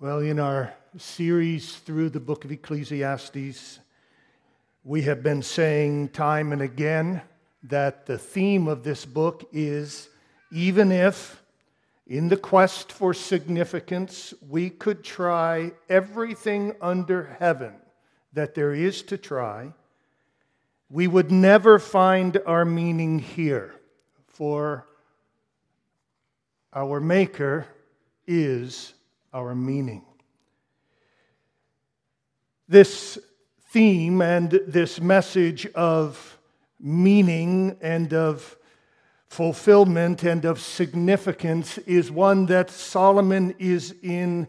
Well, in our series through the book of Ecclesiastes, we have been saying time and again that the theme of this book is even if, in the quest for significance, we could try everything under heaven that there is to try, we would never find our meaning here, for our Maker is our meaning. This theme and this message of meaning and of fulfillment and of significance is one that Solomon is in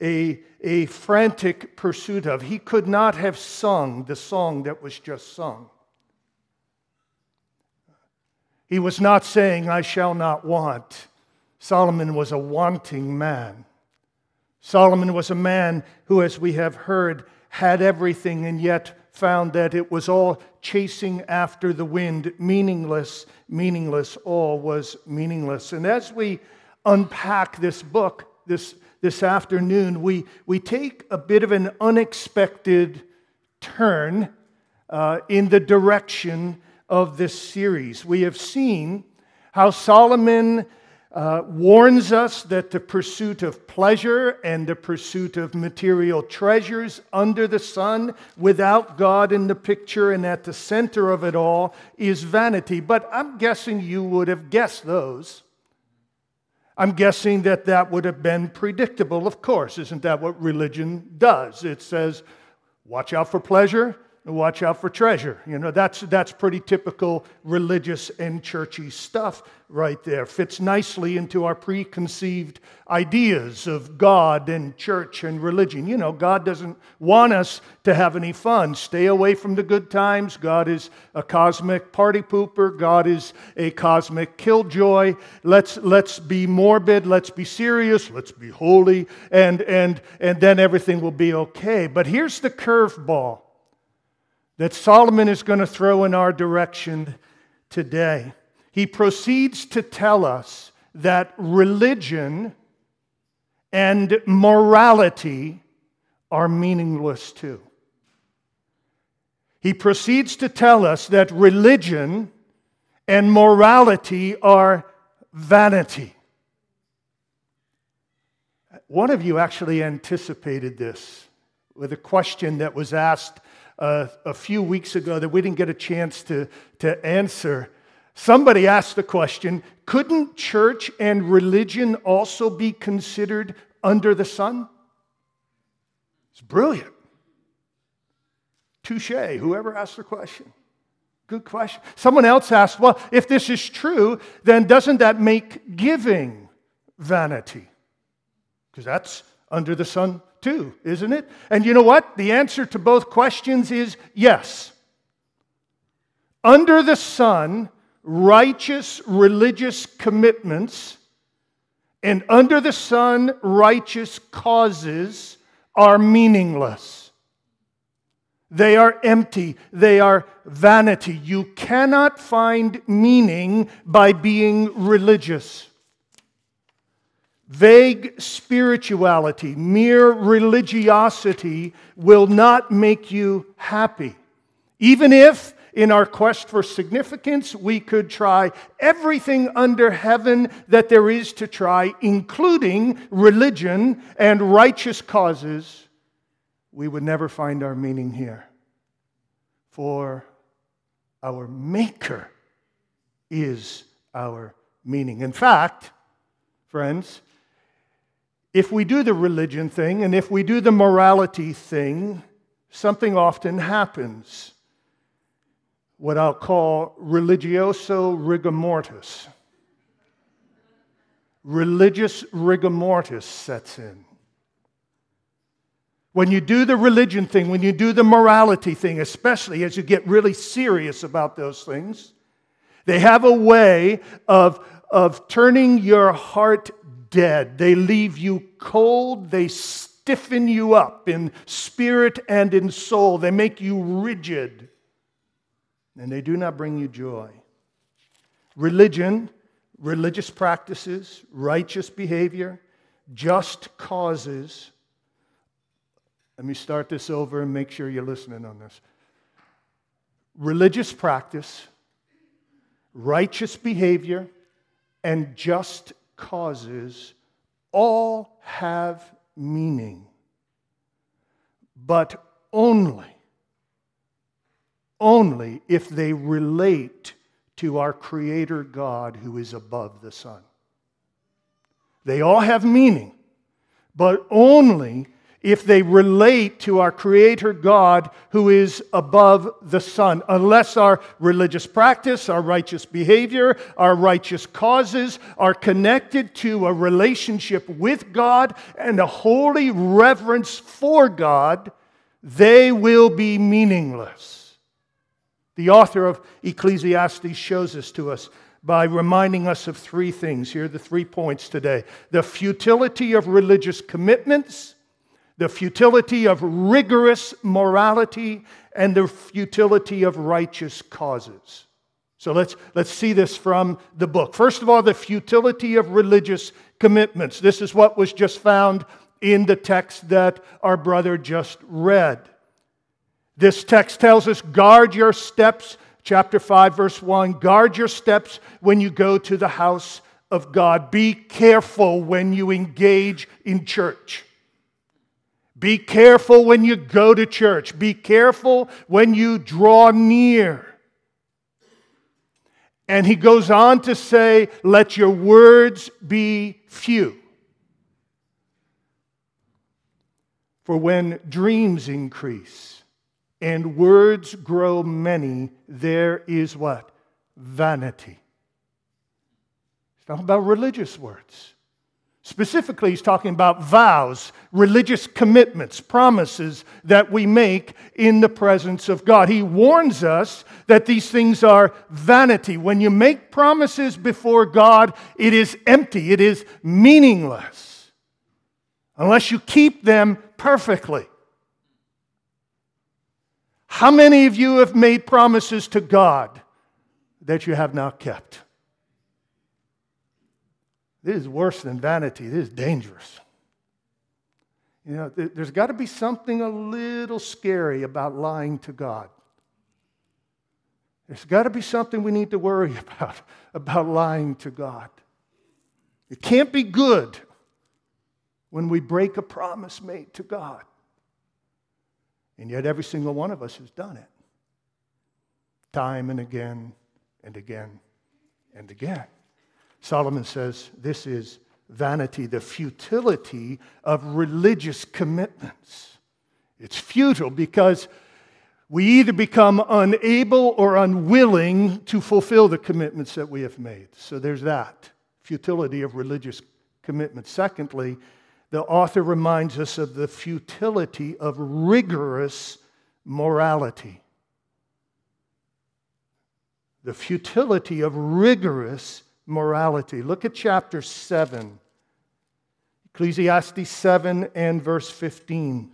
a, a frantic pursuit of. He could not have sung the song that was just sung. He was not saying, I shall not want. Solomon was a wanting man. Solomon was a man who, as we have heard, had everything and yet found that it was all chasing after the wind, meaningless, meaningless, all was meaningless. And as we unpack this book this, this afternoon, we, we take a bit of an unexpected turn uh, in the direction of this series. We have seen how Solomon uh, warns us that the pursuit of pleasure and the pursuit of material treasures under the sun, without God in the picture and at the center of it all, is vanity. But I'm guessing you would have guessed those. I'm guessing that that would have been predictable, of course. Isn't that what religion does? It says, watch out for pleasure, watch out for treasure. You know, that's, that's pretty typical religious and churchy stuff right there. Fits nicely into our preconceived ideas of God and church and religion. You know, God doesn't want us to have any fun. Stay away from the good times. God is a cosmic party pooper. God is a cosmic killjoy. Let's, let's be morbid. Let's be serious. Let's be holy. And, and, and then everything will be okay. But here's the curveball that Solomon is going to throw in our direction today. He proceeds to tell us that religion and morality are meaningless too. He proceeds to tell us that religion and morality are vanity. One of you actually anticipated this with a question that was asked uh, a few weeks ago that we didn't get a chance to, to answer. Somebody asked the question couldn't church and religion also be considered under the sun? It's brilliant. Touche, whoever asked the question. Good question. Someone else asked, well, if this is true, then doesn't that make giving vanity? Because that's under the sun too, isn't it? And you know what? The answer to both questions is yes. Under the sun, righteous religious commitments and under the sun, righteous causes are meaningless. They are empty. They are vanity. You cannot find meaning by being religious. Vague spirituality, mere religiosity will not make you happy. Even if, in our quest for significance, we could try everything under heaven that there is to try, including religion and righteous causes, we would never find our meaning here. For our Maker is our meaning. In fact, friends, if we do the religion thing and if we do the morality thing, something often happens. What I'll call religioso rigor mortis. Religious rigor mortis sets in. When you do the religion thing, when you do the morality thing, especially as you get really serious about those things, they have a way of, of turning your heart dead. They leave you cold. They stiffen you up in spirit and in soul. They make you rigid. And they do not bring you joy. Religion, religious practices, righteous behavior, just causes Let me start this over and make sure you're listening on this. Religious practice, righteous behavior, and just causes all have meaning, but only, only if they relate to our Creator God who is above the sun. They all have meaning, but only if they relate to our Creator God who is above the sun. Unless our religious practice, our righteous behavior, our righteous causes are connected to a relationship with God and a holy reverence for God, they will be meaningless. The author of Ecclesiastes shows this to us by reminding us of three things. Here are the three points today the futility of religious commitments the futility of rigorous morality and the futility of righteous causes. So let's, let's see this from the book. First of all, the futility of religious commitments. This is what was just found in the text that our brother just read. This text tells us guard your steps, chapter 5, verse 1. Guard your steps when you go to the house of God. Be careful when you engage in church. Be careful when you go to church. Be careful when you draw near. And he goes on to say, Let your words be few. For when dreams increase and words grow many, there is what? Vanity. It's talking about religious words. Specifically, he's talking about vows, religious commitments, promises that we make in the presence of God. He warns us that these things are vanity. When you make promises before God, it is empty, it is meaningless, unless you keep them perfectly. How many of you have made promises to God that you have not kept? This is worse than vanity. This is dangerous. You know, there's got to be something a little scary about lying to God. There's got to be something we need to worry about, about lying to God. It can't be good when we break a promise made to God. And yet, every single one of us has done it time and again and again and again. Solomon says this is vanity, the futility of religious commitments. It's futile because we either become unable or unwilling to fulfill the commitments that we have made. So there's that futility of religious commitment. Secondly, the author reminds us of the futility of rigorous morality. The futility of rigorous morality. Look at chapter 7, Ecclesiastes 7 and verse 15.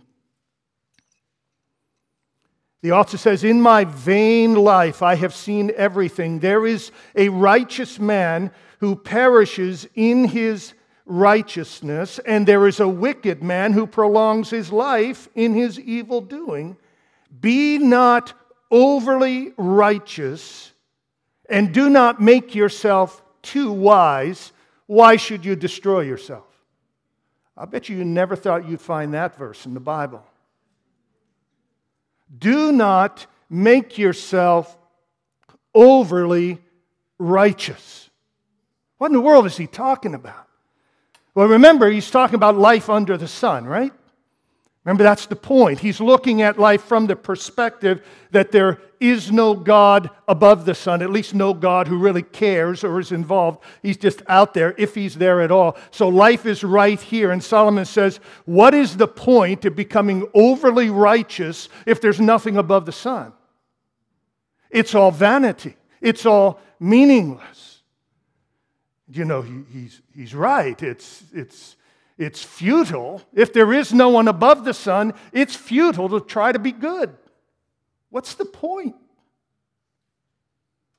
The author says, In my vain life I have seen everything. There is a righteous man who perishes in his righteousness, and there is a wicked man who prolongs his life in his evil doing. Be not overly righteous, and do not make yourself too wise, why should you destroy yourself? I bet you you never thought you'd find that verse in the Bible. Do not make yourself overly righteous. What in the world is he talking about? Well, remember, he's talking about life under the sun, right? Remember, that's the point. He's looking at life from the perspective that there is no God above the sun, at least no God who really cares or is involved. He's just out there, if he's there at all. So life is right here. And Solomon says, What is the point of becoming overly righteous if there's nothing above the sun? It's all vanity, it's all meaningless. You know, he, he's, he's right. It's, it's, it's futile. If there is no one above the sun, it's futile to try to be good. What's the point?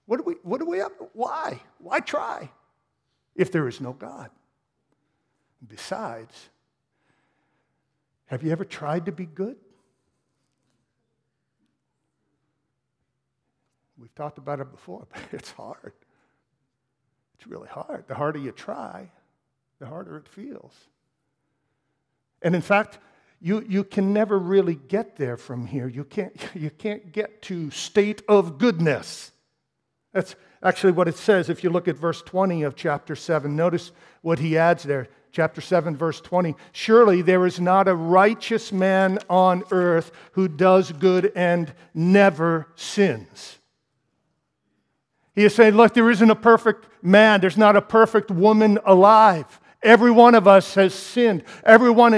What do we, what do we up? Why? Why try if there is no God? Besides, have you ever tried to be good? We've talked about it before, but it's hard. It's really hard. The harder you try, the harder it feels. And in fact, you, you can never really get there from here. You can't, you can't get to state of goodness. That's actually what it says if you look at verse 20 of chapter 7. Notice what he adds there. Chapter 7, verse 20. Surely there is not a righteous man on earth who does good and never sins. He is saying, Look, there isn't a perfect man, there's not a perfect woman alive. Every one of us has sinned. Everyone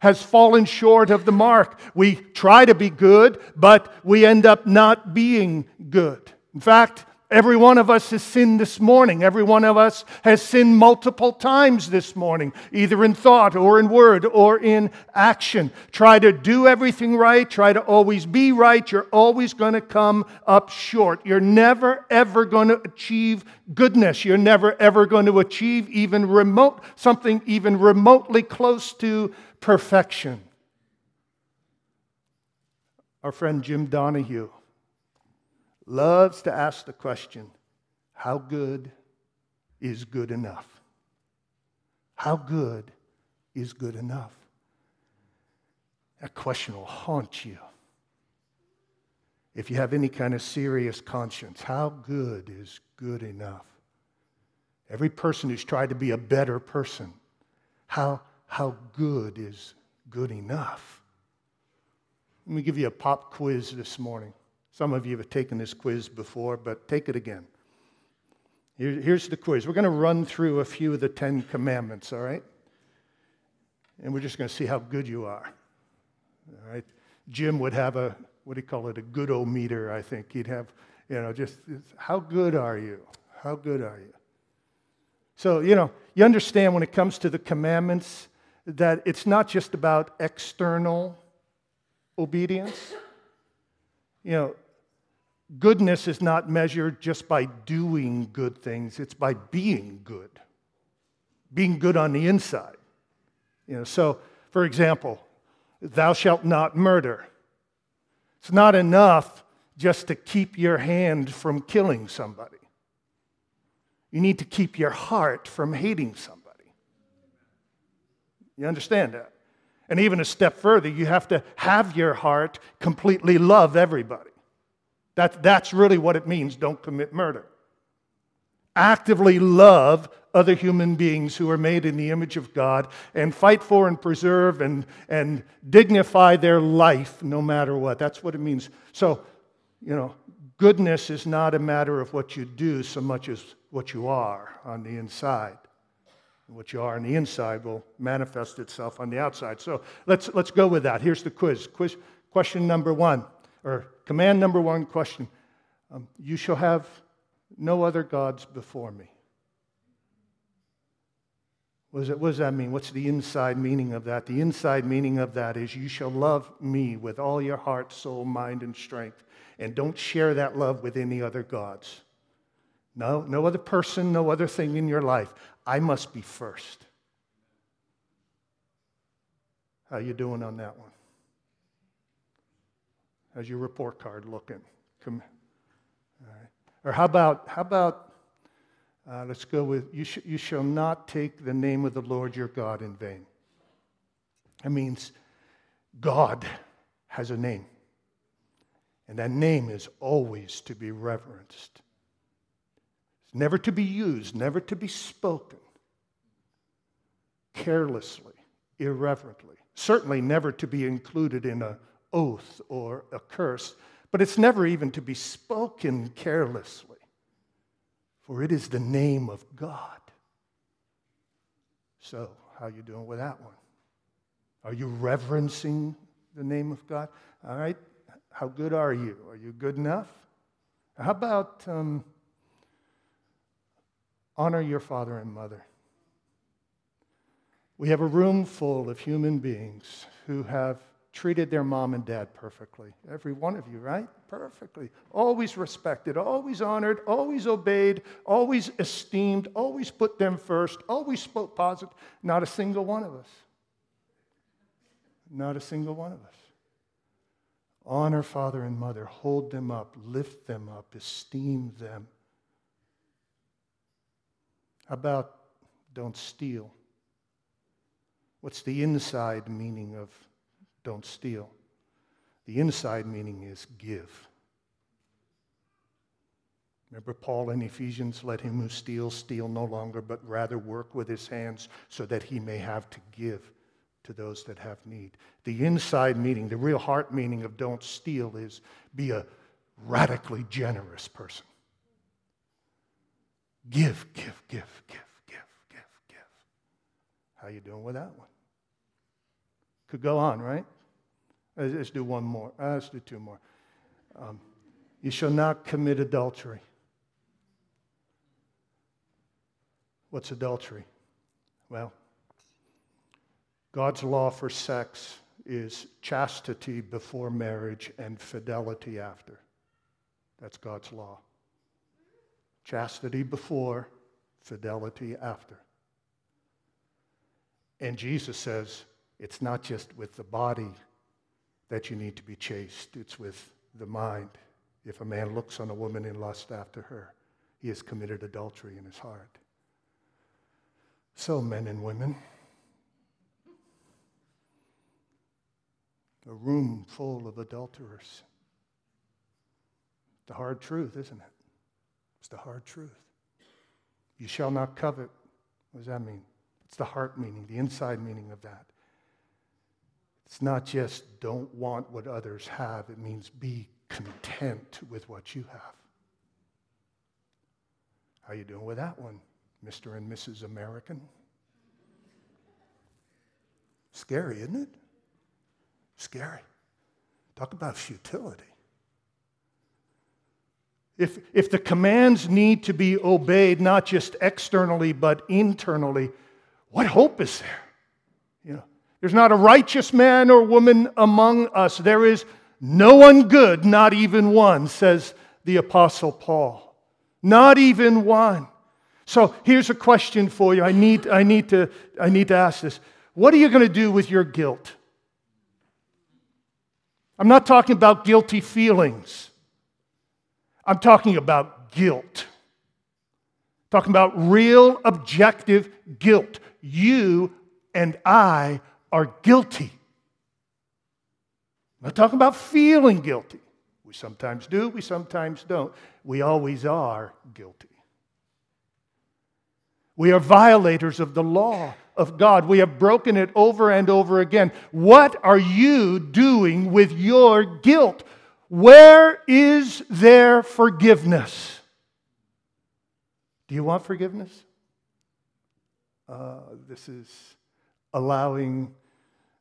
has fallen short of the mark. We try to be good, but we end up not being good. In fact, Every one of us has sinned this morning. Every one of us has sinned multiple times this morning, either in thought or in word or in action. Try to do everything right, try to always be right. You're always going to come up short. You're never, ever going to achieve goodness. You're never, ever going to achieve even remote, something even remotely close to perfection. Our friend Jim Donahue loves to ask the question how good is good enough? How good is good enough? That question will haunt you. If you have any kind of serious conscience, how good is good enough? Every person who's tried to be a better person, how, how good is good enough? Let me give you a pop quiz this morning. Some of you have taken this quiz before, but take it again. Here, here's the quiz. We're going to run through a few of the Ten Commandments, all right? And we're just going to see how good you are. All right? Jim would have a, what do you call it, a good o meter, I think. He'd have, you know, just how good are you? How good are you? So, you know, you understand when it comes to the commandments that it's not just about external obedience. You know, goodness is not measured just by doing good things, it's by being good. Being good on the inside. You know, so, for example, thou shalt not murder. It's not enough just to keep your hand from killing somebody. You need to keep your heart from hating somebody. You understand that? And even a step further, you have to have your heart completely love everybody. That, that's really what it means don't commit murder. Actively love other human beings who are made in the image of God and fight for and preserve and, and dignify their life no matter what. That's what it means. So, you know, goodness is not a matter of what you do so much as what you are on the inside. What you are on the inside will manifest itself on the outside. So let's, let's go with that. Here's the quiz. quiz question number one or command number one question um, You shall have no other gods before me. What does, it, what does that mean? What's the inside meaning of that? The inside meaning of that is you shall love me with all your heart, soul, mind, and strength. And don't share that love with any other gods. No, no other person, no other thing in your life. I must be first. How you doing on that one? How's your report card looking? Come. Or how about, how about uh, let's go with, you, sh- you shall not take the name of the Lord your God in vain. That means God has a name. And that name is always to be reverenced. It's never to be used, never to be spoken carelessly, irreverently. Certainly never to be included in a oath or a curse, but it's never even to be spoken carelessly, for it is the name of God. So, how are you doing with that one? Are you reverencing the name of God? All right, how good are you? Are you good enough? How about um, honor your father and mother? We have a room full of human beings who have treated their mom and dad perfectly. Every one of you, right? Perfectly. Always respected, always honored, always obeyed, always esteemed, always put them first, always spoke positive. Not a single one of us. Not a single one of us. Honor father and mother, hold them up, lift them up, esteem them. How about don't steal? What's the inside meaning of don't steal? The inside meaning is give. Remember Paul in Ephesians, let him who steals steal no longer, but rather work with his hands so that he may have to give to those that have need. The inside meaning, the real heart meaning of don't steal is be a radically generous person. Give, give, give, give, give, give, give. How you doing with that one? Could go on, right? Let's do one more. Uh, let's do two more. Um, you shall not commit adultery. What's adultery? Well, God's law for sex is chastity before marriage and fidelity after. That's God's law. Chastity before, fidelity after. And Jesus says it's not just with the body that you need to be chaste, it's with the mind. If a man looks on a woman in lust after her, he has committed adultery in his heart. So, men and women, a room full of adulterers. The hard truth, isn't it? It's the hard truth. You shall not covet. What does that mean? It's the heart meaning, the inside meaning of that. It's not just don't want what others have, it means be content with what you have. How you doing with that one? Mr. and Mrs. American. Scary, isn't it? Scary. Talk about futility. If, if the commands need to be obeyed, not just externally, but internally, what hope is there? There's not a righteous man or woman among us. There is no one good, not even one, says the Apostle Paul. Not even one. So here's a question for you. I need, I need, to, I need to ask this. What are you going to do with your guilt? I'm not talking about guilty feelings. I'm talking about guilt. talking about real objective guilt. You and I are guilty. I'm not talking about feeling guilty. We sometimes do, we sometimes don't. We always are guilty. We are violators of the law of God. We have broken it over and over again. What are you doing with your guilt? Where is there forgiveness? Do you want forgiveness? Uh, this is allowing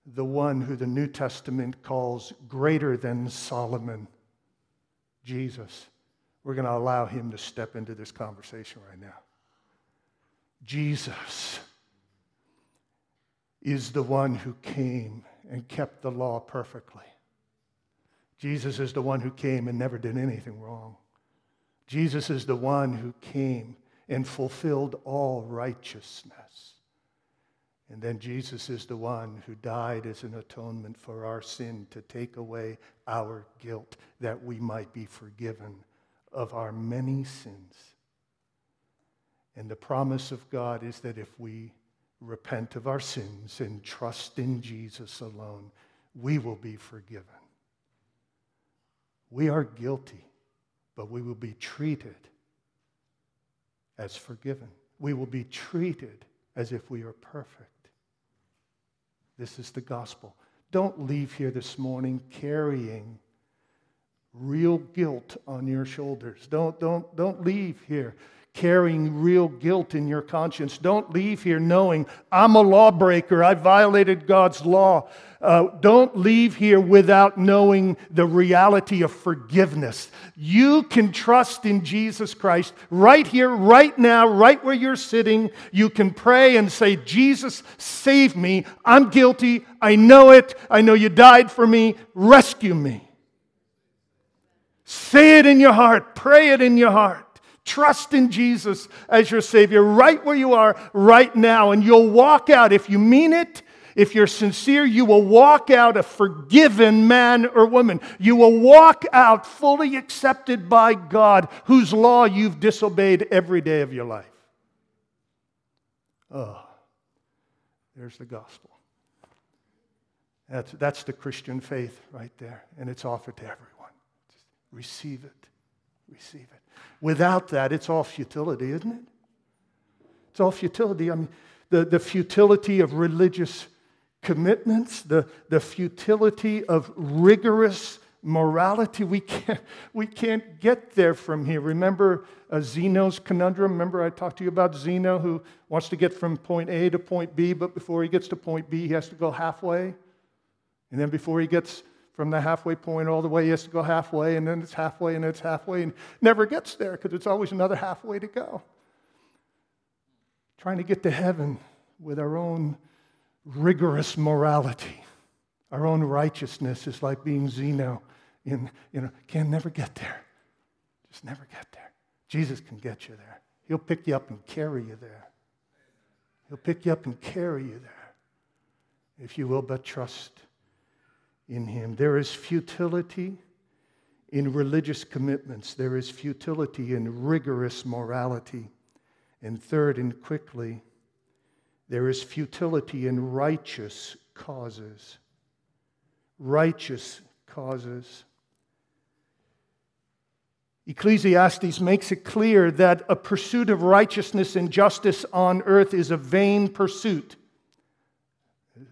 the one who the New Testament calls greater than Solomon, Jesus. We're going to allow him to step into this conversation right now. Jesus is the one who came and kept the law perfectly. Jesus is the one who came and never did anything wrong. Jesus is the one who came and fulfilled all righteousness. And then Jesus is the one who died as an atonement for our sin to take away our guilt that we might be forgiven of our many sins. And the promise of God is that if we repent of our sins and trust in Jesus alone, we will be forgiven. We are guilty, but we will be treated as forgiven. We will be treated as if we are perfect. This is the gospel. Don't leave here this morning carrying real guilt on your shoulders. Don't, don't, don't leave here carrying real guilt in your conscience. Don't leave here knowing I'm a lawbreaker. I violated God's law. Uh, don't leave here without knowing the reality of forgiveness. You can trust in Jesus Christ right here, right now, right where you're sitting. You can pray and say, Jesus, save me. I'm guilty. I know it. I know you died for me. Rescue me. Say it in your heart. Pray it in your heart. Trust in Jesus as your Savior right where you are right now, and you'll walk out. If you mean it, if you're sincere, you will walk out a forgiven man or woman. You will walk out fully accepted by God, whose law you've disobeyed every day of your life. Oh, there's the gospel. That's, that's the Christian faith right there, and it's offered to everyone. Just receive it. Receive it. Without that, it's all futility, isn't it? It's all futility. I mean, the, the futility of religious commitments, the, the futility of rigorous morality. We can't, we can't get there from here. Remember uh, Zeno's conundrum? Remember I talked to you about Zeno who wants to get from point A to point B, but before he gets to point B, he has to go halfway. And then before he gets from the halfway point all the way, he has to go halfway, and then it's halfway, and it's halfway, and never gets there because it's always another halfway to go. Trying to get to heaven with our own rigorous morality, our own righteousness is like being Zeno. In, you know, can never get there. Just never get there. Jesus can get you there. He'll pick you up and carry you there. He'll pick you up and carry you there, if you will but trust in Him. There is futility in religious commitments, there is futility in rigorous morality. And third, and quickly, there is futility in righteous causes. Righteous causes. Ecclesiastes makes it clear that a pursuit of righteousness and justice on earth is a vain pursuit.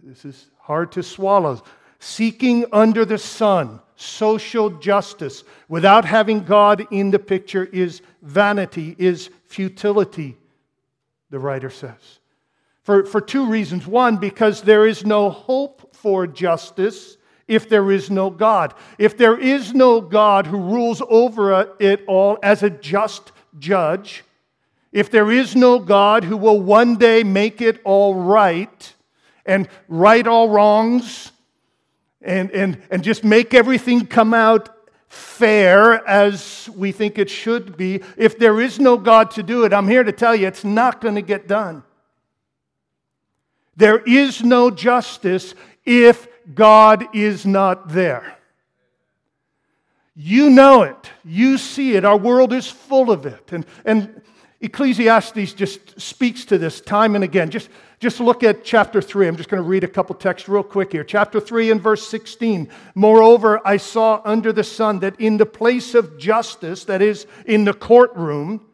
This is hard to swallow seeking under the sun social justice without having God in the picture is vanity, is futility, the writer says. For, for two reasons. One, because there is no hope for justice if there is no God. If there is no God who rules over it all as a just judge, if there is no God who will one day make it all right and right all wrongs and, and, and just make everything come out fair as we think it should be. If there is no God to do it, I'm here to tell you it's not going to get done. There is no justice if God is not there. You know it. You see it. Our world is full of it. And, and Ecclesiastes just speaks to this time and again. Just, just look at chapter 3. I'm just going to read a couple texts real quick here. Chapter 3 and verse 16. Moreover, I saw under the sun that in the place of justice, that is, in the courtroom,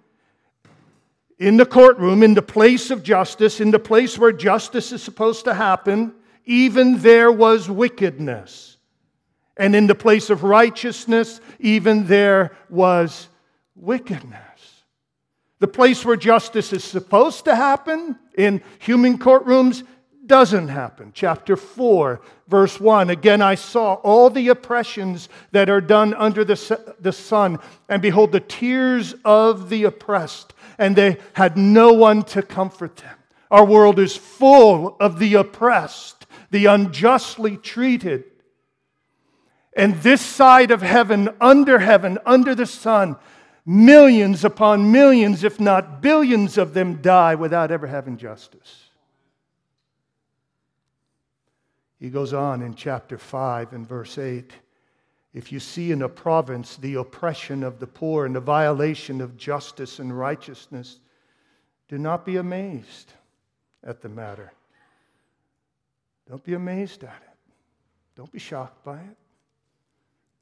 in the courtroom, in the place of justice, in the place where justice is supposed to happen, even there was wickedness. And in the place of righteousness, even there was wickedness. The place where justice is supposed to happen in human courtrooms doesn't happen. Chapter 4, verse 1 Again, I saw all the oppressions that are done under the, the sun, and behold, the tears of the oppressed, and they had no one to comfort them. Our world is full of the oppressed, the unjustly treated. And this side of heaven, under heaven, under the sun, Millions upon millions, if not billions of them die without ever having justice. He goes on in chapter 5 and verse 8 If you see in a province the oppression of the poor and the violation of justice and righteousness, do not be amazed at the matter. Don't be amazed at it. Don't be shocked by it.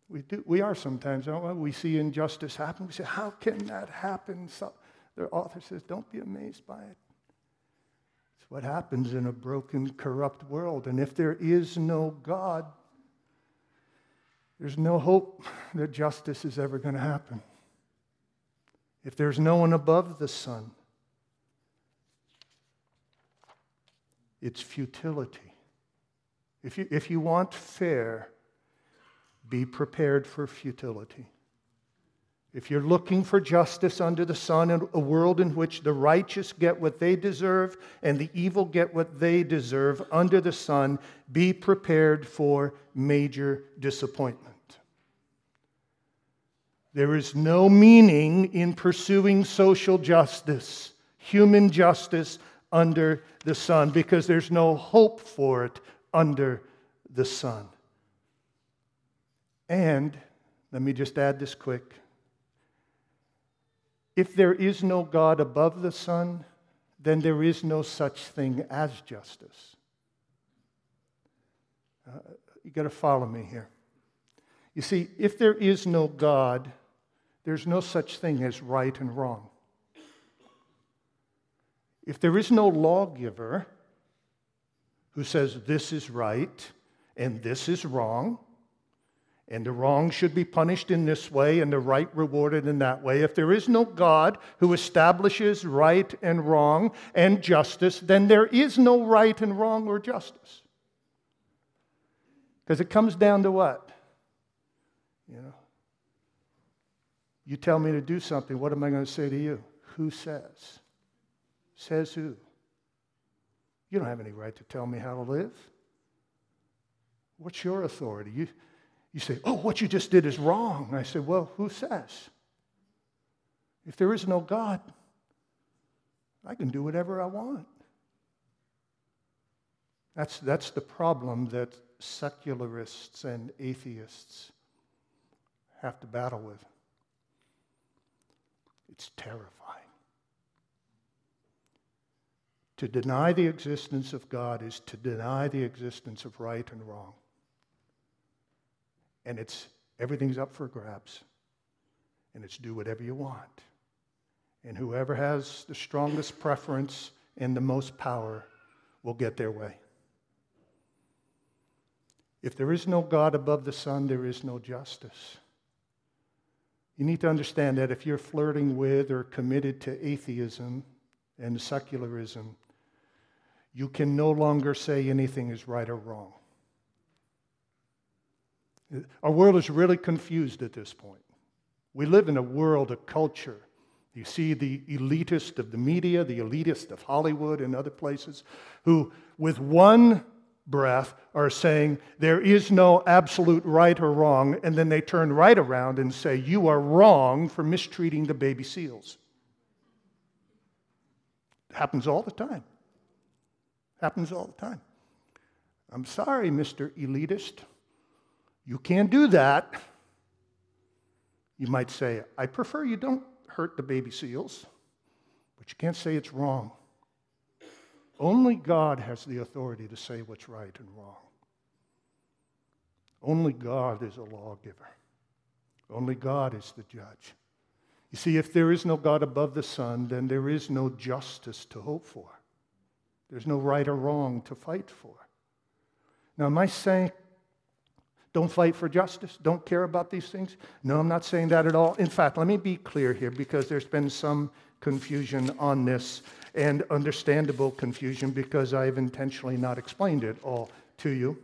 We, do, we are sometimes, don't we? We see injustice happen. We say, How can that happen? So, the author says, Don't be amazed by it. It's what happens in a broken, corrupt world. And if there is no God, there's no hope that justice is ever going to happen. If there's no one above the sun, it's futility. If you, if you want fair, be prepared for futility. If you're looking for justice under the sun a world in which the righteous get what they deserve and the evil get what they deserve under the sun, be prepared for major disappointment. There is no meaning in pursuing social justice, human justice, under the sun because there's no hope for it under the sun. And let me just add this quick. If there is no God above the sun, then there is no such thing as justice. Uh, you got to follow me here. You see, if there is no God, there's no such thing as right and wrong. If there is no lawgiver who says this is right and this is wrong, and the wrong should be punished in this way and the right rewarded in that way. If there is no God who establishes right and wrong and justice, then there is no right and wrong or justice. Because it comes down to what? You know, you tell me to do something, what am I going to say to you? Who says? Says who? You don't have any right to tell me how to live. What's your authority? You, you say, Oh, what you just did is wrong. I say, Well, who says? If there is no God, I can do whatever I want. That's, that's the problem that secularists and atheists have to battle with. It's terrifying. To deny the existence of God is to deny the existence of right and wrong and it's everything's up for grabs. And it's do whatever you want. And whoever has the strongest preference and the most power will get their way. If there is no God above the sun, there is no justice. You need to understand that if you're flirting with or committed to atheism and secularism, you can no longer say anything is right or wrong. Our world is really confused at this point. We live in a world, a culture. You see the elitist of the media, the elitist of Hollywood and other places, who, with one breath, are saying there is no absolute right or wrong, and then they turn right around and say, You are wrong for mistreating the baby seals. It happens all the time. It Happens all the time. I'm sorry, Mr. Elitist. You can't do that. You might say, I prefer you don't hurt the baby seals, but you can't say it's wrong. Only God has the authority to say what's right and wrong. Only God is a lawgiver. Only God is the judge. You see, if there is no God above the sun, then there is no justice to hope for. There's no right or wrong to fight for. Now, am I saying don't fight for justice, don't care about these things. No, I'm not saying that at all. In fact, let me be clear here because there's been some confusion on this and understandable confusion because I've intentionally not explained it all to you.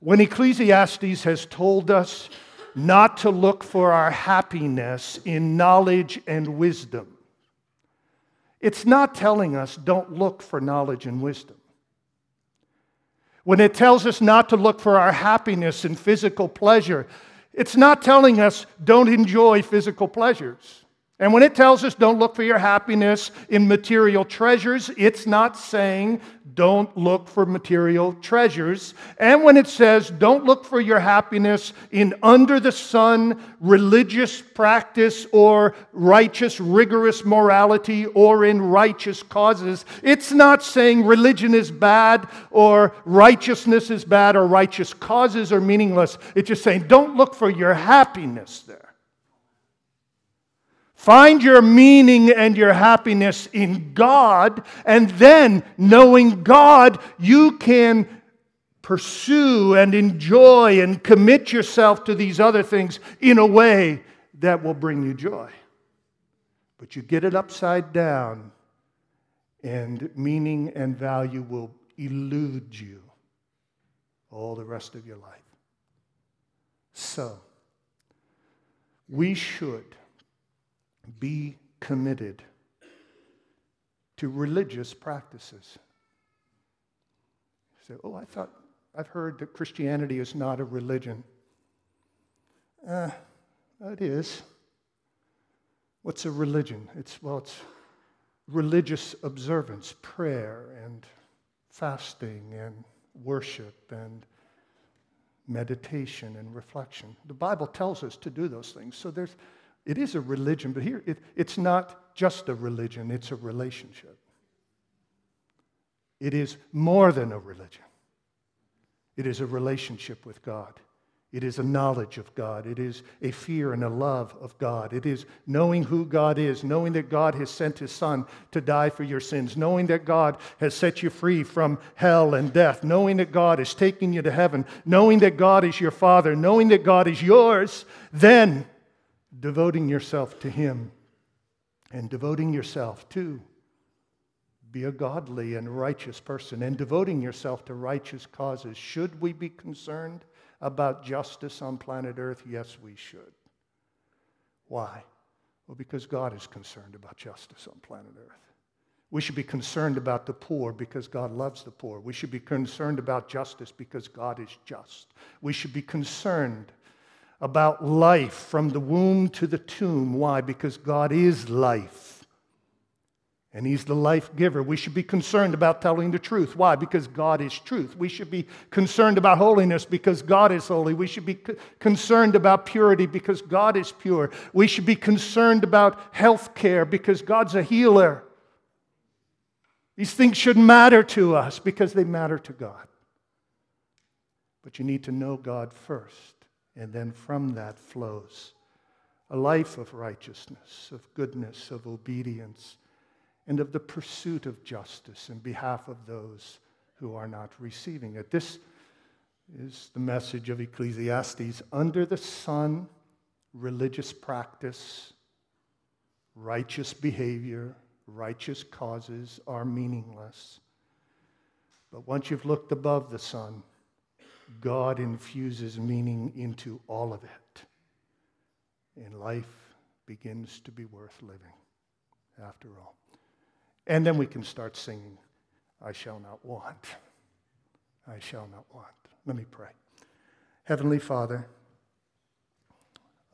When Ecclesiastes has told us not to look for our happiness in knowledge and wisdom, it's not telling us don't look for knowledge and wisdom. When it tells us not to look for our happiness in physical pleasure, it's not telling us don't enjoy physical pleasures. And when it tells us don't look for your happiness in material treasures, it's not saying don't look for material treasures. And when it says don't look for your happiness in under the sun religious practice or righteous, rigorous morality or in righteous causes, it's not saying religion is bad or righteousness is bad or righteous causes are meaningless. It's just saying don't look for your happiness there. Find your meaning and your happiness in God, and then, knowing God, you can pursue and enjoy and commit yourself to these other things in a way that will bring you joy. But you get it upside down, and meaning and value will elude you all the rest of your life. So, we should be committed to religious practices. Say, oh, I thought, I've heard that Christianity is not a religion. Uh, it is. What's a religion? It's, well, it's religious observance, prayer and fasting and worship and meditation and reflection. The Bible tells us to do those things. So there's, it is a religion, but here it, it's not just a religion, it's a relationship. It is more than a religion, it is a relationship with God. It is a knowledge of God. It is a fear and a love of God. It is knowing who God is, knowing that God has sent his Son to die for your sins, knowing that God has set you free from hell and death, knowing that God is taking you to heaven, knowing that God is your Father, knowing that God is yours, then devoting yourself to him and devoting yourself to be a godly and righteous person and devoting yourself to righteous causes. Should we be concerned? about justice on planet Earth? Yes, we should. Why? Well, because God is concerned about justice on planet Earth. We should be concerned about the poor because God loves the poor. We should be concerned about justice because God is just. We should be concerned about life from the womb to the tomb. Why? Because God is life and He's the life giver. We should be concerned about telling the truth. Why? Because God is truth. We should be concerned about holiness because God is holy. We should be concerned about purity because God is pure. We should be concerned about health care because God's a healer. These things should matter to us because they matter to God. But you need to know God first, and then from that flows a life of righteousness, of goodness, of obedience and of the pursuit of justice in behalf of those who are not receiving it. This is the message of Ecclesiastes. Under the sun, religious practice, righteous behavior, righteous causes are meaningless. But once you've looked above the sun, God infuses meaning into all of it. And life begins to be worth living after all. And then we can start singing, I shall not want. I shall not want. Let me pray. Heavenly Father,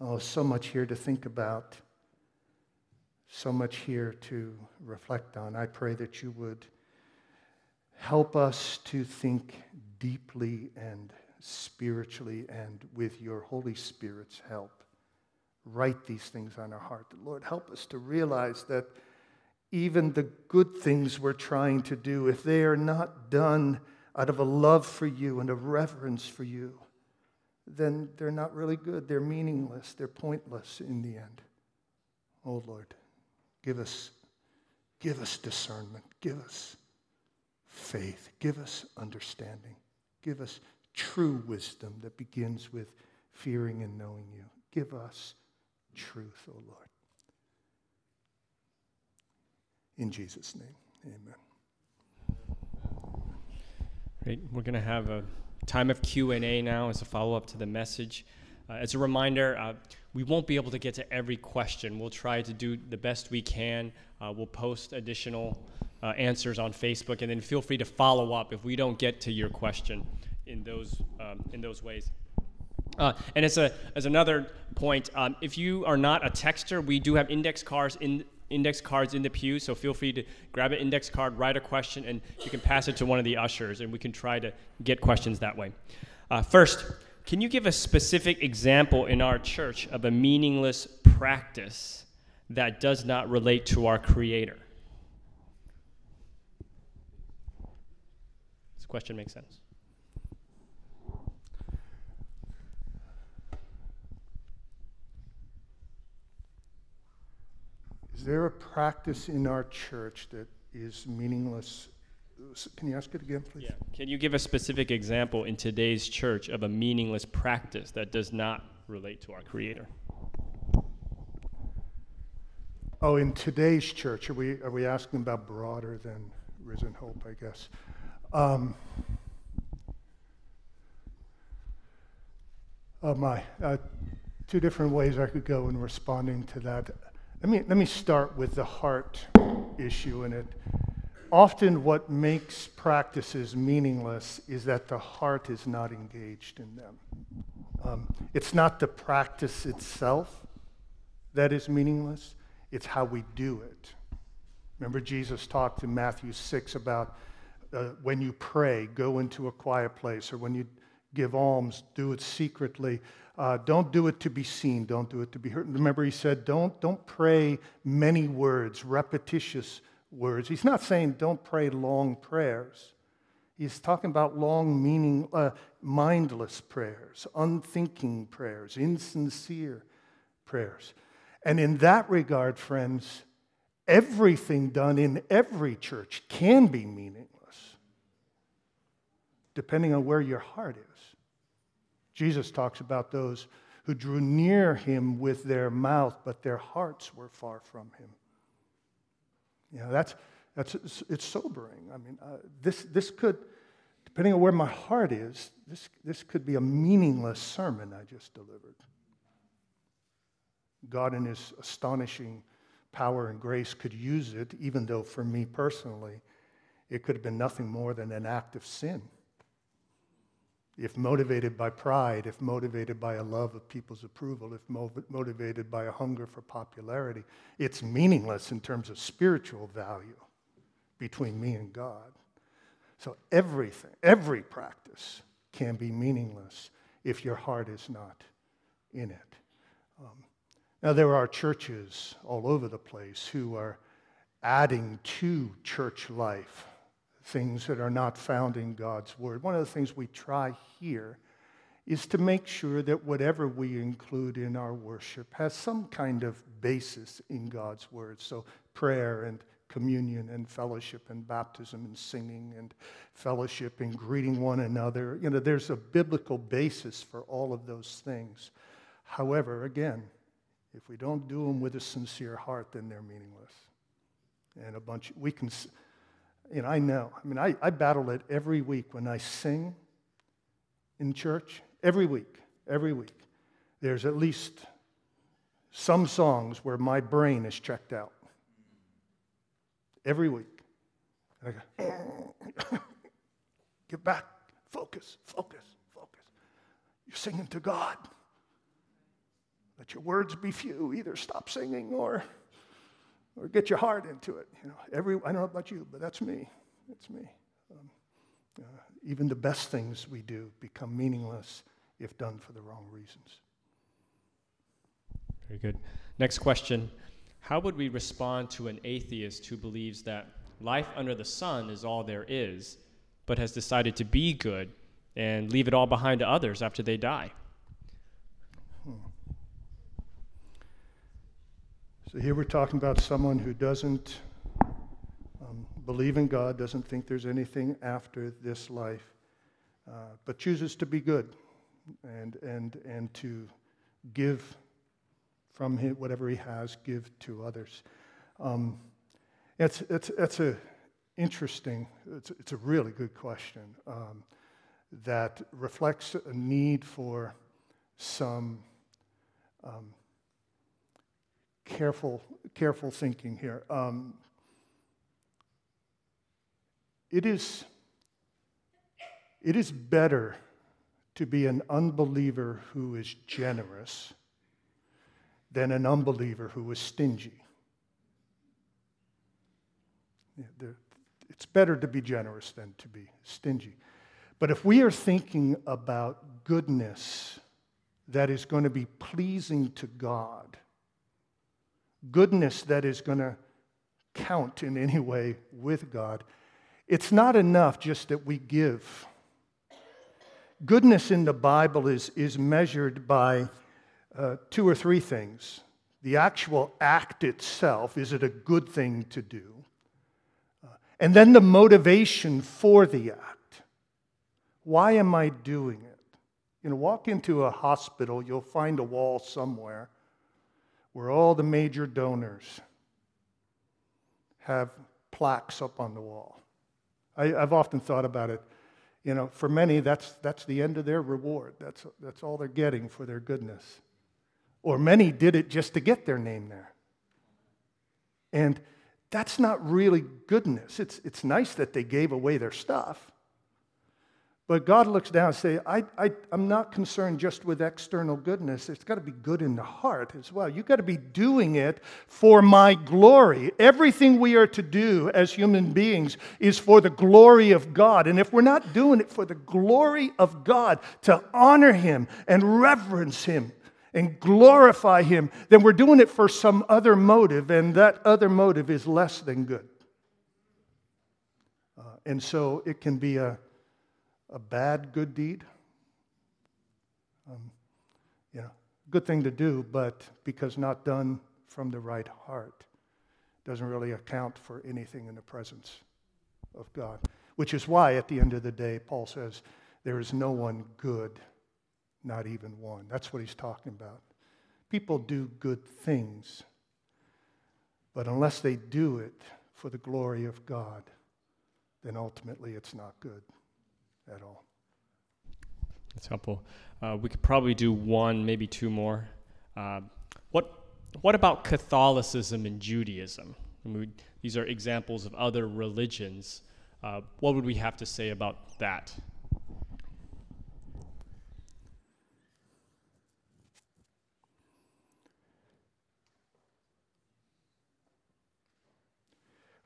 oh, so much here to think about, so much here to reflect on. I pray that you would help us to think deeply and spiritually and with your Holy Spirit's help. Write these things on our heart. Lord, help us to realize that even the good things we're trying to do, if they are not done out of a love for you and a reverence for you, then they're not really good. They're meaningless. They're pointless in the end. Oh Lord, give us, give us discernment. Give us faith. Give us understanding. Give us true wisdom that begins with fearing and knowing you. Give us truth, O oh Lord. In Jesus' name, amen. Great. We're going to have a time of Q&A now as a follow-up to the message. Uh, as a reminder, uh, we won't be able to get to every question. We'll try to do the best we can. Uh, we'll post additional uh, answers on Facebook, and then feel free to follow up if we don't get to your question in those um, in those ways. Uh, and as a as another point, um, if you are not a texter, we do have index cards in index cards in the pew, so feel free to grab an index card, write a question, and you can pass it to one of the ushers, and we can try to get questions that way. Uh, first, can you give a specific example in our church of a meaningless practice that does not relate to our Creator? This question makes sense. Is there a practice in our church that is meaningless? Can you ask it again, please? Yeah. Can you give a specific example in today's church of a meaningless practice that does not relate to our Creator? Oh, in today's church, are we, are we asking about broader than Risen Hope, I guess? Um, oh, my. Uh, two different ways I could go in responding to that. Let me, let me start with the heart issue in it. Often, what makes practices meaningless is that the heart is not engaged in them. Um, it's not the practice itself that is meaningless, it's how we do it Remember, Jesus talked in Matthew 6 about uh, when you pray, go into a quiet place, or when you give alms, do it secretly. Uh, don't do it to be seen. Don't do it to be heard. Remember, he said, don't, don't pray many words, repetitious words. He's not saying don't pray long prayers. He's talking about long, meaning, uh, mindless prayers, unthinking prayers, insincere prayers. And in that regard, friends, everything done in every church can be meaningless, depending on where your heart is. Jesus talks about those who drew near him with their mouth, but their hearts were far from him. You know, that's, that's it's sobering. I mean, uh, this, this could, depending on where my heart is, this, this could be a meaningless sermon I just delivered. God, in His astonishing power and grace, could use it, even though for me personally, it could have been nothing more than an act of sin if motivated by pride, if motivated by a love of people's approval, if motivated by a hunger for popularity, it's meaningless in terms of spiritual value between me and God. So everything, every practice can be meaningless if your heart is not in it. Um, now, there are churches all over the place who are adding to church life things that are not found in God's Word. One of the things we try here is to make sure that whatever we include in our worship has some kind of basis in God's Word. So, prayer and communion and fellowship and baptism and singing and fellowship and greeting one another. You know, there's a biblical basis for all of those things. However, again, if we don't do them with a sincere heart, then they're meaningless. And a bunch, we can you know, I know. I mean, I, I battle it every week when I sing in church. Every week, every week. There's at least some songs where my brain is checked out. Every week. I go, get back, focus, focus, focus. You're singing to God. Let your words be few. Either stop singing or or get your heart into it. You know, every, I don't know about you, but that's me. It's me. Um, uh, even the best things we do become meaningless if done for the wrong reasons. Very good. Next question How would we respond to an atheist who believes that life under the sun is all there is, but has decided to be good and leave it all behind to others after they die? So here we're talking about someone who doesn't um, believe in God, doesn't think there's anything after this life, uh, but chooses to be good and, and, and to give from him, whatever he has, give to others. Um, it's, it's, it's a interesting, it's, it's a really good question um, that reflects a need for some um, careful, careful thinking here. Um, it, is, it is better to be an unbeliever who is generous than an unbeliever who is stingy. It's better to be generous than to be stingy. But if we are thinking about goodness that is going to be pleasing to God, goodness that is going to count in any way with God. It's not enough just that we give. Goodness in the Bible is, is measured by uh, two or three things. The actual act itself is it a good thing to do? Uh, and then the motivation for the act. Why am I doing it? You know, walk into a hospital, you'll find a wall somewhere where all the major donors have plaques up on the wall. I, have often thought about it. You know, for many, that's, that's the end of their reward. That's, that's all they're getting for their goodness. Or many did it just to get their name there. And that's not really goodness. It's, it's nice that they gave away their stuff. But God looks down and says, I, I, I'm not concerned just with external goodness. It's got to be good in the heart as well. You've got to be doing it for my glory. Everything we are to do as human beings is for the glory of God. And if we're not doing it for the glory of God, to honor Him and reverence Him and glorify Him, then we're doing it for some other motive, and that other motive is less than good. Uh, and so it can be a a bad good deed. Um, you know, good thing to do, but because not done from the right heart, doesn't really account for anything in the presence of God. Which is why, at the end of the day, Paul says, there is no one good, not even one. That's what he's talking about. People do good things, but unless they do it for the glory of God, then ultimately it's not good at all. That's helpful. Uh, we could probably do one, maybe two more. Uh, what What about Catholicism and Judaism? We, these are examples of other religions. Uh, what would we have to say about that?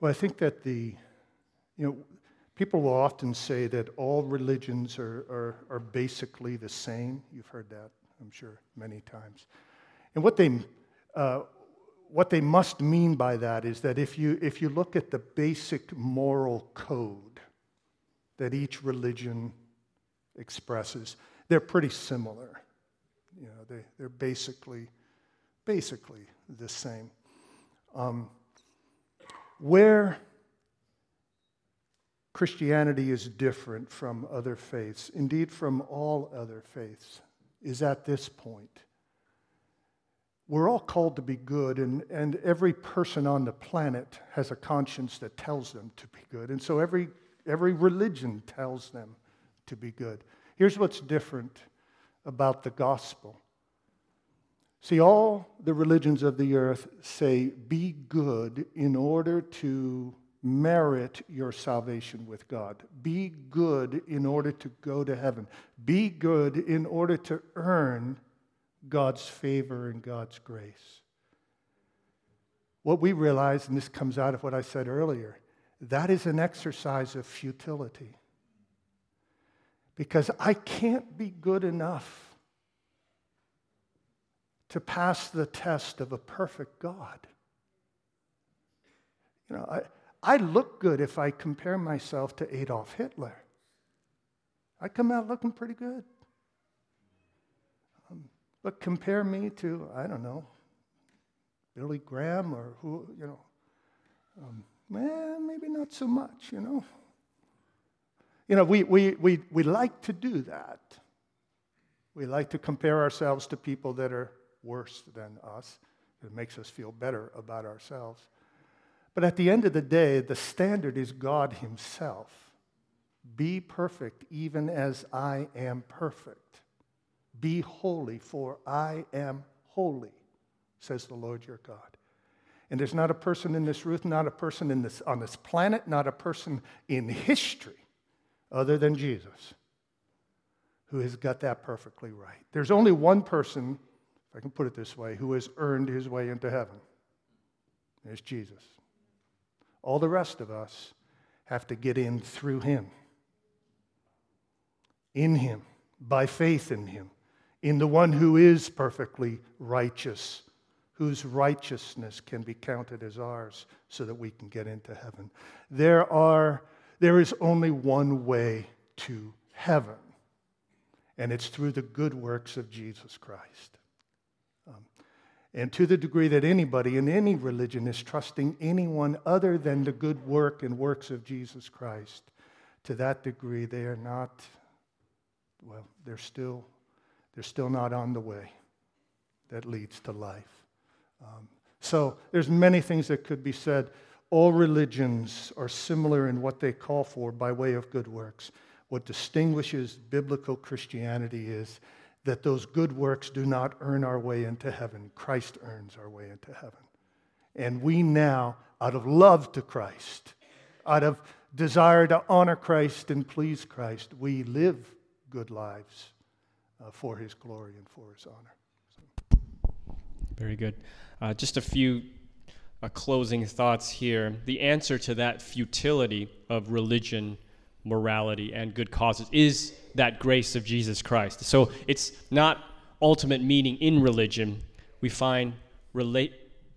Well, I think that the, you know, People will often say that all religions are, are, are basically the same. You've heard that, I'm sure, many times. And what they, uh, what they must mean by that is that if you, if you look at the basic moral code that each religion expresses, they're pretty similar. You know, they, they're basically, basically the same. Um, where Christianity is different from other faiths, indeed, from all other faiths, is at this point. We're all called to be good, and, and every person on the planet has a conscience that tells them to be good. And so every, every religion tells them to be good. Here's what's different about the gospel. See, all the religions of the earth say, be good in order to merit your salvation with God. Be good in order to go to heaven. Be good in order to earn God's favor and God's grace. What we realize, and this comes out of what I said earlier, that is an exercise of futility. Because I can't be good enough to pass the test of a perfect God. You know, I, I look good if I compare myself to Adolf Hitler. I come out looking pretty good. Um, but compare me to, I don't know, Billy Graham or who, you know, um, maybe not so much, you know. You know, we, we, we, we like to do that. We like to compare ourselves to people that are worse than us. It makes us feel better about ourselves. But at the end of the day, the standard is God Himself. Be perfect, even as I am perfect. Be holy, for I am holy, says the Lord your God. And there's not a person in this room, not a person in this, on this planet, not a person in history other than Jesus who has got that perfectly right. There's only one person, if I can put it this way, who has earned his way into heaven. It's Jesus. All the rest of us have to get in through Him, in Him, by faith in Him, in the one who is perfectly righteous, whose righteousness can be counted as ours so that we can get into heaven. There, are, there is only one way to heaven, and it's through the good works of Jesus Christ. And to the degree that anybody in any religion is trusting anyone other than the good work and works of Jesus Christ, to that degree they are not, well, they're still, they're still not on the way that leads to life. Um, so there's many things that could be said. All religions are similar in what they call for by way of good works. What distinguishes biblical Christianity is that those good works do not earn our way into heaven. Christ earns our way into heaven. And we now, out of love to Christ, out of desire to honor Christ and please Christ, we live good lives uh, for his glory and for his honor. So. Very good. Uh, just a few uh, closing thoughts here. The answer to that futility of religion, morality, and good causes is that grace of Jesus Christ. So it's not ultimate meaning in religion. We find relate,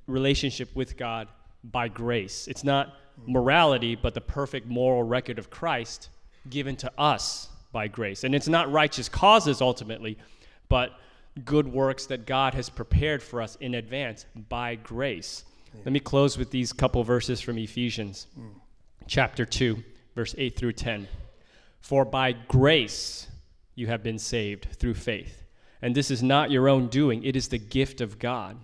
relationship with God by grace. It's not morality, but the perfect moral record of Christ given to us by grace. And it's not righteous causes ultimately, but good works that God has prepared for us in advance by grace. Let me close with these couple verses from Ephesians mm. chapter 2, verse 8 through 10. For by grace you have been saved through faith. And this is not your own doing, it is the gift of God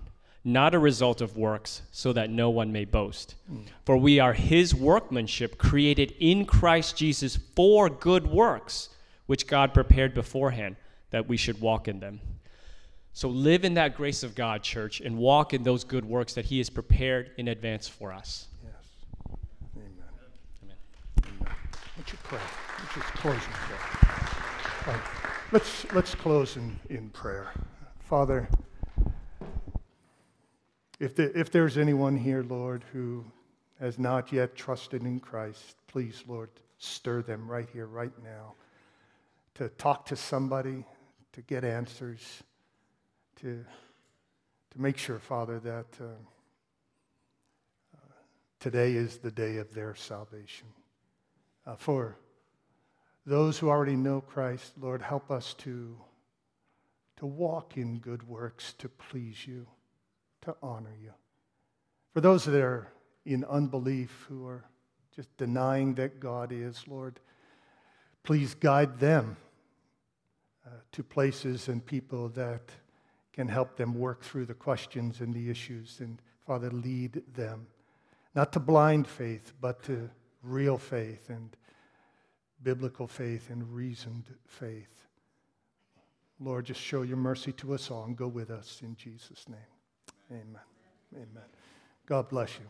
not a result of works, so that no one may boast. Mm. For we are his workmanship, created in Christ Jesus for good works, which God prepared beforehand that we should walk in them. So live in that grace of God, church, and walk in those good works that he has prepared in advance for us. Yes. Amen. Amen. Amen. You pray? Let's just close in prayer. Right. Let's, let's close in, in prayer. Father, if, the, if there's anyone here, Lord, who has not yet trusted in Christ, please, Lord, stir them right here, right now, to talk to somebody, to get answers, to, to make sure, Father, that uh, uh, today is the day of their salvation. Uh, for those who already know Christ, Lord, help us to, to walk in good works to please you to honor you. For those that are in unbelief, who are just denying that God is, Lord, please guide them uh, to places and people that can help them work through the questions and the issues. And Father, lead them, not to blind faith, but to real faith and biblical faith and reasoned faith. Lord, just show your mercy to us all and go with us in Jesus' name. Amen. Amen. God bless you.